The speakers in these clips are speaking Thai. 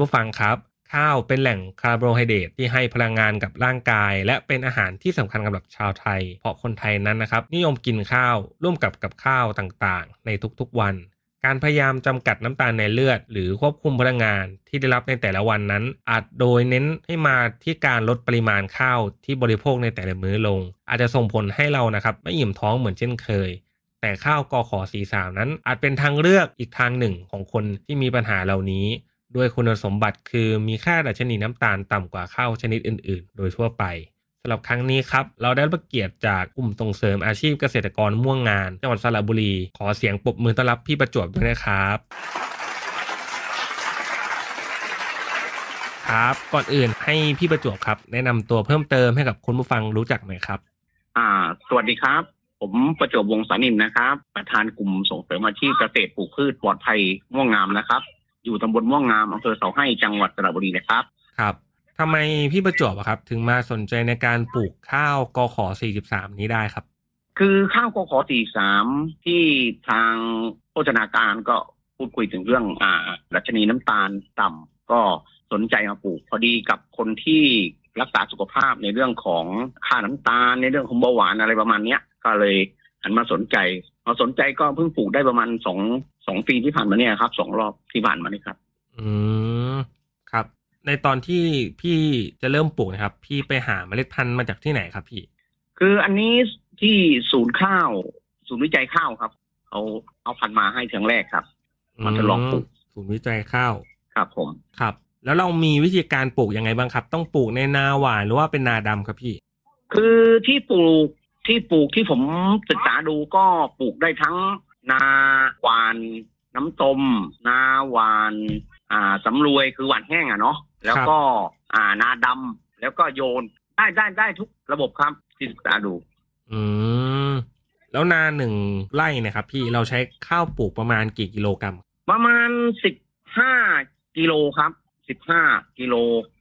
ผู้ฟังครับ ข้าวเป็นแหล่งคาร์โบไฮเดรตที่ให้พลังงานกับร่างกาย และเป็นอาหารที่สำคัญสำหรับชาวไทย เพราะคนไทยนั้นนะครับ นิยมกินข้าวร่วมกับกับข้าวต่างๆ ในทุกๆวันการพยายามจำกัดน้ำตาลในเลือด หรือควบคุมพลังงานที่ได้รับในแต่ละวันนั้น อาจโดยเน้นให้มาที่การลดปริมาณข้าวที่บริโภคในแต่ละมื้อลง อาจจะส่งผลให้เรานะครับไม่อิ่มท้องเหมือนเช่นเคย แต่ข้าวกอขอสีสามนั้น อาจเป็นทางเลือกอีกทางหนึ่งของคนที่มีปัญหาเหล่านี้ ด้วยคุณสมบัติคือมีค่าดัชนีน้ำตาลต่ำกว่าข้าวชนิดอื่น ๆ โดยทั่วไปสำหรับครั้งนี้ครับ เราได้รับเกียรติจากกลุ่มส่งเสริมอาชีพเกษตรกรม่วงงานจังหวัดสระบุรี ขอเสียงปรบมือต้อนรับพี่ประจวบด้วยนะครับครับก่อนอื่นให้พี่ประจวบครับ แนะนำตัวเพิ่มเติมให้กับคุณผู้ฟังรู้จักหน่อยครับ อ่า สวัสดีครับ ผมประจวบวงศานินนะครับ ประธานกลุ่มส่งเสริมอาชีพเกษตรปลูกพืชปลอดภัยม่วงงามนะครับ อยู่ตำบลม่วงงามอำเภอเสาให้จังหวัดสระบุรีนะครับ ครับทำไมพี่ประจวบอะครับ ถึงมาสนใจในการปลูกข้าวกอขอ43 นี้ได้ครับ คือข้าวกขอสี่สามที่ทางโภชนาการก็พูดคุยถึงเรื่องอ่าดัชนีน้ำตาลต่ำก็สนใจมาปลูกพอดีกับคนที่รักษาสุขภาพในเรื่องของค่าน้ำตาลในเรื่องของเบาหวานอะไรประมาณเนี้ย ก็เลยหันมาสนใจพอสนใจก็เพิ่งปลูกได้ประมาณสองส องปีที่ผ่านมาเนี่ยครับสองรอบที่ผ่านมานี่ครับ อืมครับ ในตอนที่พี่จะเริ่มปลูกนะครับ พี่ไปหาเมล็ดพันธุ์มาจากที่ไหนครับพี่ คืออันนี้ที่ศูนย์ข้าว ศูนย์วิจัยข้าวครับเอาเอาพันธุ์มาให้เทียงแรกครับ มันจะลองปลูกศูนย์วิจัยข้าวครับผมครับ แล้วเรามีวิธีการปลูกยังไงบ้างครับ ต้องปลูกในนาหวานหรือว่าเป็นนาดำครับพี่ คือที่ปลูกที่ปลูกที่ผมศึกษาดูก็ปลูกได้ทั้ง นาหวานน้ำตมนาหวานอ่าสำรวยคือหวานแห้งอะเนาะแล้วก็อ่านาดำแล้วก็โยนได้ได้ได้ทุกระบบครับที่ศึกษาดู อืมแล้วนาหนึ่งไร่เนะครับ พี่เราใช้ข้าวปลูกประมาณกี่กิโลกรัมประมาณสิบห้ากิโลครับสิบห้ากิโล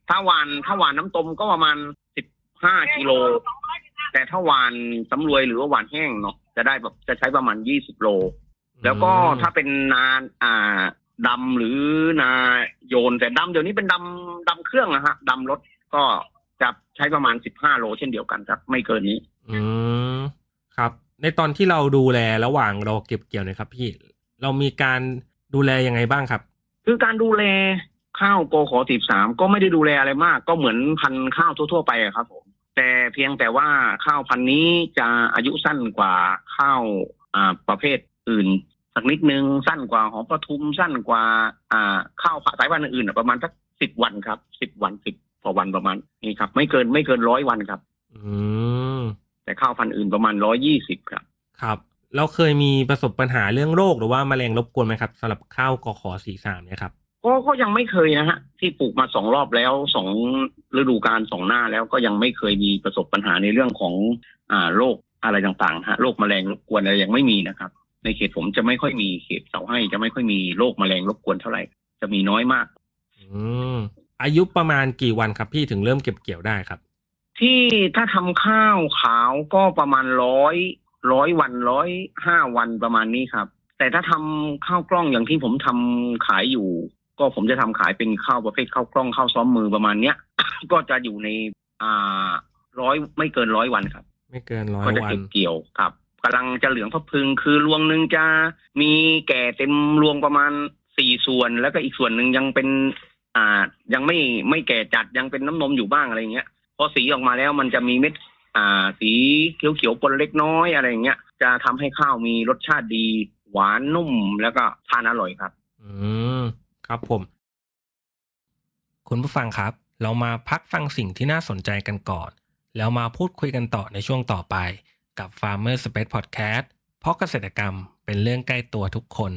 ถ้าหวานถ้าหวานน้ำตมก็ประมาณสิบห้ากิโล แต่ถ้าหวานสำรวยหรือว่าหวานแห้งเนาะ จะได้แบบจะใช้ประมาณยี่สิบโล แล้วก็อืมถ้าเป็นนาอ่าดำหรือนาโยนแต่ดำเดี๋ยวนี้เป็นดำดำเครื่องนะฮะดำรถก็จะใช้ประมาณสิบห้าโลเช่นเดียวกันครับไม่เกินนี้ อืมครับ ในตอนที่เราดูแลระหว่างเราเก็บเกี่ยวเนะครับ พี่เรามีการดูแลยังไงบ้างครับ คือการดูแลข้าวโกขอสิบสามก็ไม่ได้ดูแลอะไรมาก ก็เหมือนพันธุ์ข้าวทั่ว ๆ ไปอะครับผม แต่เพียงแต่ว่าข้าวพันธุ์นี้จะอายุสั้นกว่าข้าวอ่าประเภทอื่น สักนิดนึงสั้นกว่าหอมปทุมสั้นกว่าอ่าข้าวสายพันธุ์อื่นอะประมาณสักสิบวันครับสิบวันสิบต่อวันประมาณนี้ครับ ไม่เกินไม่เกินร้อยวันครับอืมแต่ข้าวพันธุ์อื่นประมาณร้อยี่สิบครับ ครับเราเคยมีประสบปัญหาเรื่องโรคหรือว่าแมลงรบกวนไหมครับสำหรับข้าวกอขอสี่สามเนี่ยครับ ก็ก็ยังไม่เคยนะฮะ ที่ปลูกมาสองรอบแล้วสองฤดูกาลสองหน้าแล้วก็ยังไม่เคยมีประสบปัญหาในเรื่องของอ่าโรคอะไรต่างๆฮะโรคแมลงรบกวนอะไรยังไม่มีนะครับ ในเขตผมจะไม่ค่อยมีเขตเสาให้จะไม่ค่อยมีโรคแมลงรบกวนเท่าไหร่ จะมีน้อยมาก อืมอายุประมาณกี่วันครับ พี่ถึงเริ่มเก็บเกี่ยวได้ครับ ที่ถ้าทำข้าวขาวก็ประมาณร้อยร้อยวันร้อยห้าวันประมาณนี้ครับ แต่ถ้าทำข้าวกล้องอย่างที่ผมทำขายอยู่ ก็ผมจะทำขายเป็นข้าวประเภทข้าวกล้องข้าวซ้อมมือประมาณเนี้ย ก็จะอยู่ในอ่าร้อยไม่เกินร้อยวันครับ ไม่เกินร้อยก็จะวันเก็บเกี่ยวครับกำลังจะเหลืองพะพึงคือรวงหนึ่งจะมีแก่เต็มรวงประมาณสี่ส่วน แล้วก็อีกส่วนหนึ่งยังเป็น อ่ายังไม่ไม่แก่จัดยังเป็นน้ำนมอยู่บ้างอะไรเงี้ยพอสีออกมาแล้วมันจะมีเม็ด อ่า สีเขียวๆปนเล็กน้อยอะไรเงี้ยจะทำให้ข้าวมีรสชาติดี หวานนุ่มแล้วก็ทานอร่อยครับ อืม ครับผม คุณผู้ฟังครับ เรามาพักฟังสิ่งที่น่าสนใจกันก่อน แล้วมาพูดคุยกันต่อในช่วงต่อไป กับ Farmer Space Podcast เพราะเกษตรกรรมเป็นเรื่องใกล้ตัวทุกคน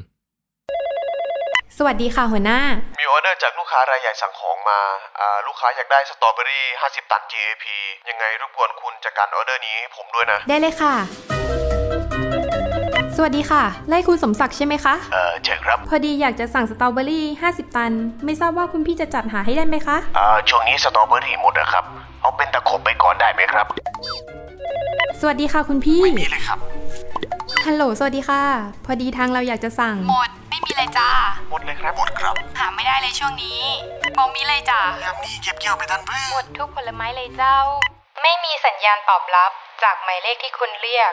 สวัสดีค่ะหัวหน้า มีออเดอร์จากลูกค้ารายใหญ่สั่งของมาอ่าลูกค้าอยากได้สตรอเบอรี่ 50 ตัน GAP ยังไงรบกวนคุณจัดการออเดอร์นี้ให้ผมด้วยนะ ได้เลยค่ะส วัสดีค่ะ ไล่คุณสมศักดิ์ใช่ไหมคะ เออใช่ครับ พอดีอยากจะสั่งสตรอเบอรี่ 50 ตัน ไม่ทราบว่าคุณพี่จะจัดหาให้ได้ไหมคะ อ่า ช่วงนี้สตรอเบอรี่หมดนะครับ เอาเป็นตะขบไปก่อนได้ไหมครับ สวัสดีค่ะคุณพี่นี่เลยครับ ฮัลโหล สวัสดีค่ะ พอดีทางเราอยากจะสั่ง หมด ไม่มีเลยจ้า หมดเลยครับ หมดครับ หาไม่ได้เลยช่วงนี้บอมีเลยจ้ายามนี้เก็บเกี่ยวไปทันเพื่หมดทุกผลไม้เลยเจ้า ไม่มีสัญญาณตอบรับจากหมายเลขที่คุณเรียก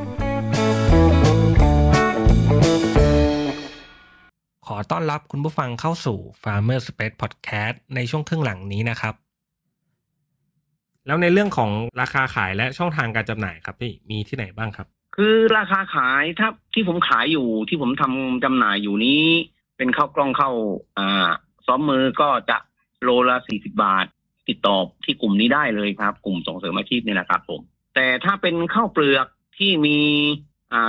อต้อนรับคุณผู้ฟังเข้าสู่ Farmer Space Podcast ในช่วงครึ่งหลังนี้นะครับ แล้วในเรื่องของราคาขายและช่องทางการจำหน่ายครับพี่มีที่ไหนบ้างครับ คือราคาขายถ้าที่ผมขายอยู่ที่ผมทำจำหน่ายอยู่นี้ เป็นข้าวกล้องเข้าอ่าซ้อมมือก็จะโลละสี่สิบาท ติดต่อที่กลุ่มนี้ได้เลยครับ กลุ่มส่งเสริมอาชีพนี่แหละครับผม แต่ถ้าเป็นข้าวเปลือกที่มี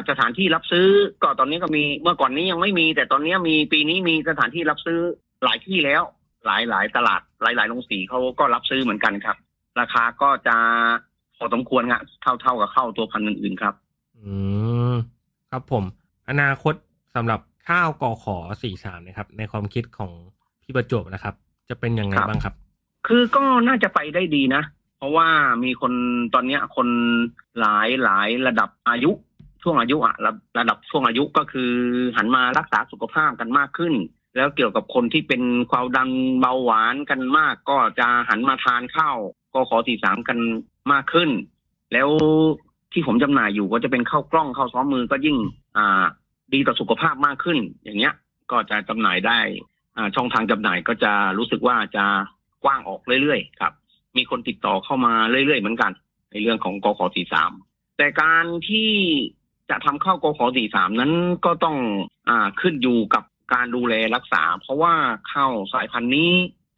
สถานที่รับซื้อก็ตอนนี้ก็มีเมื่อก่อนนี้ยังไม่มี แต่ตอนนี้มีปีนี้มีสถานที่รับซื้อหลายที่แล้ว หลายหลายตลาดหลายหลายโรงสีเขาก็รับซื้อเหมือนกันครับ ราคาก็จะพอสมควรครับเท่าเท่ากับข้าวตัวพันธุ์อื่นๆครับ อืมครับผม อนาคตสำหรับข้าวกอขอสี่สามนะครับ ในความคิดของพี่ประจวบนะครับ จะเป็นยังไงครับบ้างครับ คือก็น่าจะไปได้ดีนะ เพราะว่ามีคนตอนเนี้ยคนหลายหลายระดับอายุ ช่วงอายุอะระระดับช่วงอายุก็คือ หันมารักษาสุขภาพกันมากขึ้น แล้วเกี่ยวกับคนที่เป็นความดันเบาหวานกันมาก ก็จะหันมาทานข้าวก็ขอสี่สามกันมากขึ้น แล้วที่ผมจำหน่ายอยู่ก็จะเป็นข้าวกล้องข้าวซ้อมมือก็ยิ่งอ่าดีต่อสุขภาพมากขึ้น อย่างเงี้ย ก็จะจำหน่ายได้อ่าช่องทางจำหน่ายก็จะรู้สึกว่าจะกว้างออกเรื่อยๆครับ มีคนติดต่อเข้ามาเรื่อยๆเหมือนกัน ในเรื่องของกขสี่สามแต่การที่ จะทำเข้ากขอสี่สามนั้นก็ต้องอ่าขึ้นอยู่กับการดูแลรักษา เพราะว่าข้าวสายพันธุ์นี้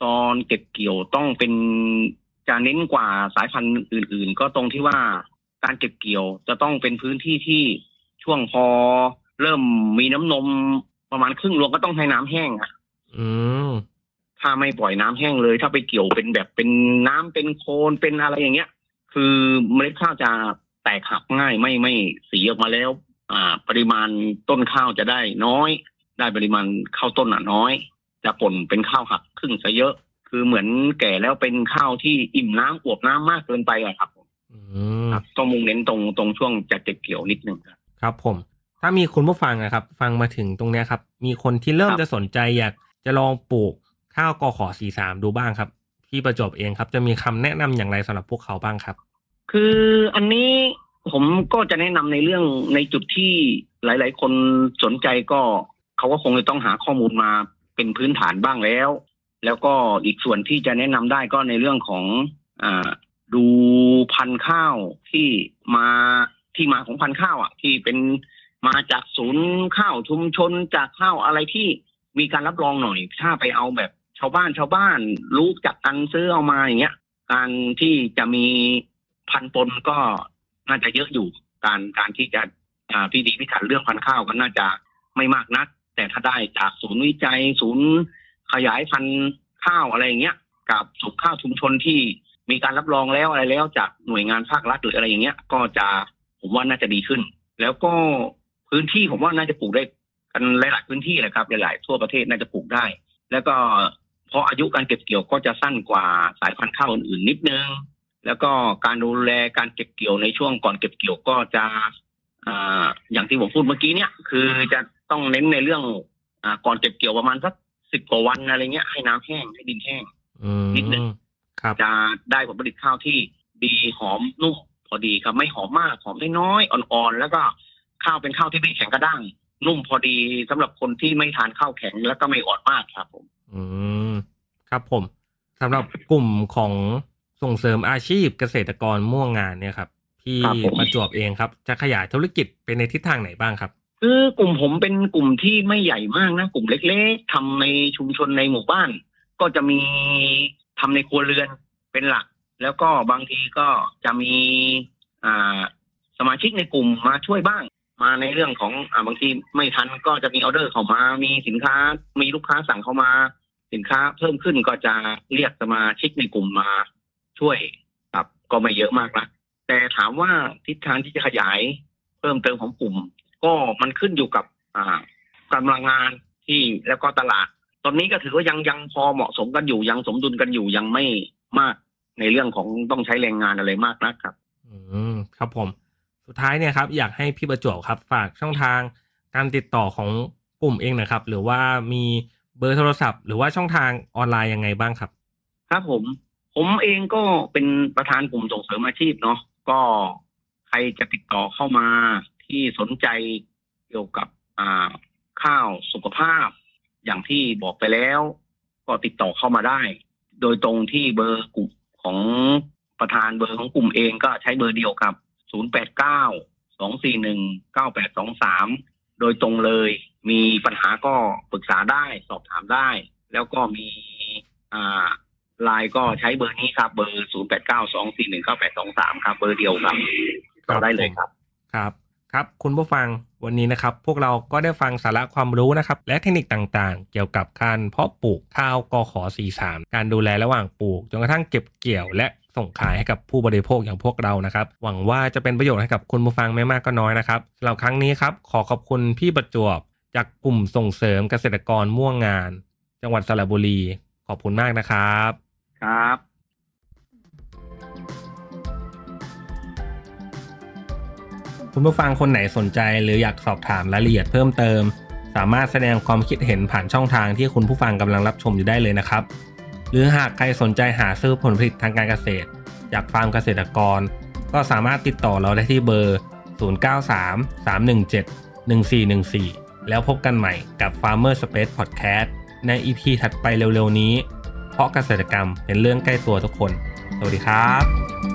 ตอนเก็บเกี่ยวต้องเป็นจะเน้นกว่าสายพันธุ์อื่น ๆ ก็ตรงที่ว่าการเก็บเกี่ยวจะต้องเป็นพื้นที่ที่ช่วงพอเริ่มมีน้ำนมประมาณครึ่งรวงก็ต้องให้น้ำแห้งอะอืมถ้าไม่ปล่อยน้ำแห้งเลย ถ้าไปเกี่ยวเป็นแบบเป็นน้ำเป็นโคลนเป็นอะไรอย่างเงี้ย คือเมล็ดข้าวจะ แตกหักง่ายไม่ไม่สีออกมาแล้ว อ่า ปริมาณต้นข้าวจะได้น้อย ได้ปริมาณข้าวต้นอะน้อย จะป่นเป็นข้าวหักครึ่งซะเยอะ คือเหมือนแก่แล้วเป็นข้าวที่อิ่มน้ำอวบน้ำมากเกินไปอะครับอืมครับต้องมุ่งเน้นตรงตรงช่วงจะเก็บเกี่ยวนิดนึงครับครับผม ถ้ามีคุณผู้ฟังนะครับ ฟังมาถึงตรงเนี้ยครับ มีคนที่เริ่มครับจะสนใจอยากจะลองปลูกข้าวกอขอสี่สามดูบ้างครับ พี่ประจวบเองครับ จะมีคำแนะนำอย่างไรสำหรับพวกเขาบ้างครับ คืออันนี้ผมก็จะแนะนำในเรื่องในจุดที่หลาย ๆ คนสนใจก็เขาก็คงจะต้องหาข้อมูลมาเป็นพื้นฐานบ้างแล้ว แล้วก็อีกส่วนที่จะแนะนำได้ก็ในเรื่องของอ่าดูพันธุ์ข้าวที่มาที่มาของพันธุ์ข้าวอะ ที่เป็นมาจากศูนย์ข้าวชุมชนจากข้าวอะไรที่มีการรับรองหน่อย ถ้าไปเอาแบบชาวบ้านชาวบ้านรู้จักกันซื้อเอามาอย่างเงี้ย การที่จะมี พันปนก็น่าจะเยอะอยู่การการที่จะอ่าพิธีพิถันเรื่องพันธุ์ข้าวก็น่าจะไม่มากนัก แต่ถ้าได้จากศูนย์วิจัย ศูนย์ขยายพันธุ์ข้าวอะไรอย่างเงี้ย กับสุขข้าวชุมชนที่มีการรับรองแล้วอะไรแล้วจากหน่วยงานภาครัฐหรืออะไรอย่างเงี้ย ก็จะผมว่าน่าจะดีขึ้น แล้วก็พื้นที่ผมว่าน่าจะปลูกได้กันหลาย ๆ พื้นที่แหละครับหลาย ๆ ทั่วประเทศน่าจะปลูกได้ แล้วก็เพราะอายุการเก็บเกี่ยวก็จะสั้นกว่าสายพันธุ์ข้าวอื่นๆนิดนึง แล้วก็การดูแลการเก็บเกี่ยวในช่วงก่อนเก็บเกี่ยวก็จะอ่าอย่างที่ผมพูดเมื่อกี้เนี่ย คือจะต้องเน้นในเรื่องอ่าก่อนเก็บเกี่ยวประมาณสักสิบกว่าวันอะไรเงี้ยให้น้ำแห้งให้ดินแห้งอืมนิดนึงครับจะได้ผลผลิตข้าวที่ดีหอมนุ่มพอดีครับไม่หอมมากหอมน้อยๆอ่อนๆแล้วก็ข้าวเป็นข้าวที่ไม่แข็งกระด้าง นุ่มพอดีสำหรับคนที่ไม่ทานข้าวแข็งแล้วก็ไม่อ่อนมากครับผม อืมครับผมสำหรับกลุ่มของ ส่งเสริมอาชีพเกษตรกรม่วงงานเนี่ยครับที่ครับผมประจวบเองครับ จะขยายธุรกิจไปในทิศทางไหนบ้างครับ คือกลุ่มผมเป็นกลุ่มที่ไม่ใหญ่มากนะ กลุ่มเล็ก ๆทำในชุมชนในหมู่บ้าน ก็จะมีทำในครัวเรือนเป็นหลัก แล้วก็บางทีก็จะมีอ่าสมาชิกในกลุ่มมาช่วยบ้าง มาในเรื่องของอ่าบางทีไม่ทันก็จะมีออเดอร์เข้ามา มีสินค้า มีลูกค้าสั่งเข้ามา สินค้าเพิ่มขึ้นก็จะเรียกสมาชิกในกลุ่มมา ช่วยครับก็ไม่เยอะมากนะแต่ถามว่าทิศทางที่จะขยายเพิ่มเติมของกลุ่ม ก็มันขึ้นอยู่กับอ่ากำลังงานที่แล้วก็ตลาด ตอนนี้ก็ถือว่ายังยังพอเหมาะสมกันอยู่ยังสมดุลกันอยู่ยังไม่มากในเรื่องของต้องใช้แรงงานอะไรมากนะครับ อืมครับผม สุดท้ายเนี่ยครับ อยากให้พี่ประจวบครับ ฝากช่องทางการติดต่อของกลุ่มเองหนะครับ หรือว่ามีเบอร์โทรศัพท์ หรือว่าช่องทางออนไลน์ยังไงบ้างครับ ครับผม ผมเองก็เป็นประธานกลุ่มส่งเสริมอาชีพเนาะก็ใครจะติดต่อเข้ามาที่สนใจเกี่ยวกับอ่าข้าวสุขภาพ อย่างที่บอกไปแล้ว ก็ติดต่อเข้ามาได้ โดยตรงที่เบอร์กลุ่มของประธานเบอร์ของกลุ่มเองก็ใช้เบอร์เดียวครับ 089 241 9823 โดยตรงเลย มีปัญหาก็ปรึกษาได้สอบถามได้ แล้วก็มีอ่า ไลน์ก็ใช้เบอร์นี้ครับ เบอร์0892419823ครับ เบอร์เดียวครับครับก็ได้เลยครับ ครับ ครับ คุณผู้ฟังวันนี้นะครับ พวกเราก็ได้ฟังสาระความรู้นะครับ และเทคนิคต่างๆ เกี่ยวกับการเพาะปลูกข้าวกขอ43 การดูแลระหว่างปลูก จนกระทั่งเก็บเกี่ยวและส่งขายให้กับผู้บริโภคอย่างพวกเรานะครับ หวังว่าจะเป็นประโยชน์ให้กับคุณผู้ฟังไม่มากก็น้อยนะครับสำหรับครั้งนี้ครับ ขอขอบคุณพี่ประจวบ จากกลุ่มส่งเสริมเกษตรกรม่วงงาน จังหวัดสระบุรี ขอบคุณมากนะครับ ครับคุณผู้ฟังคนไหนสนใจหรืออยากสอบถามรายละเอียดเพิ่มเติม สามารถแสดงความคิดเห็นผ่านช่องทางที่คุณผู้ฟังกำลังรับชมอยู่ได้เลยนะครับ หรือหากใครสนใจหาซื้อผลผลิตทางการเกษตร จากฟาร์มเกษตรกร ก็สามารถติดต่อเราได้ที่เบอร์ 0933171414 แล้วพบกันใหม่กับ Farmer Space Podcast ใน EP ถัดไปเร็วๆนี้ เพราะเกษตรกรรมเป็นเรื่องใกล้ตัวทุกคน สวัสดีครับ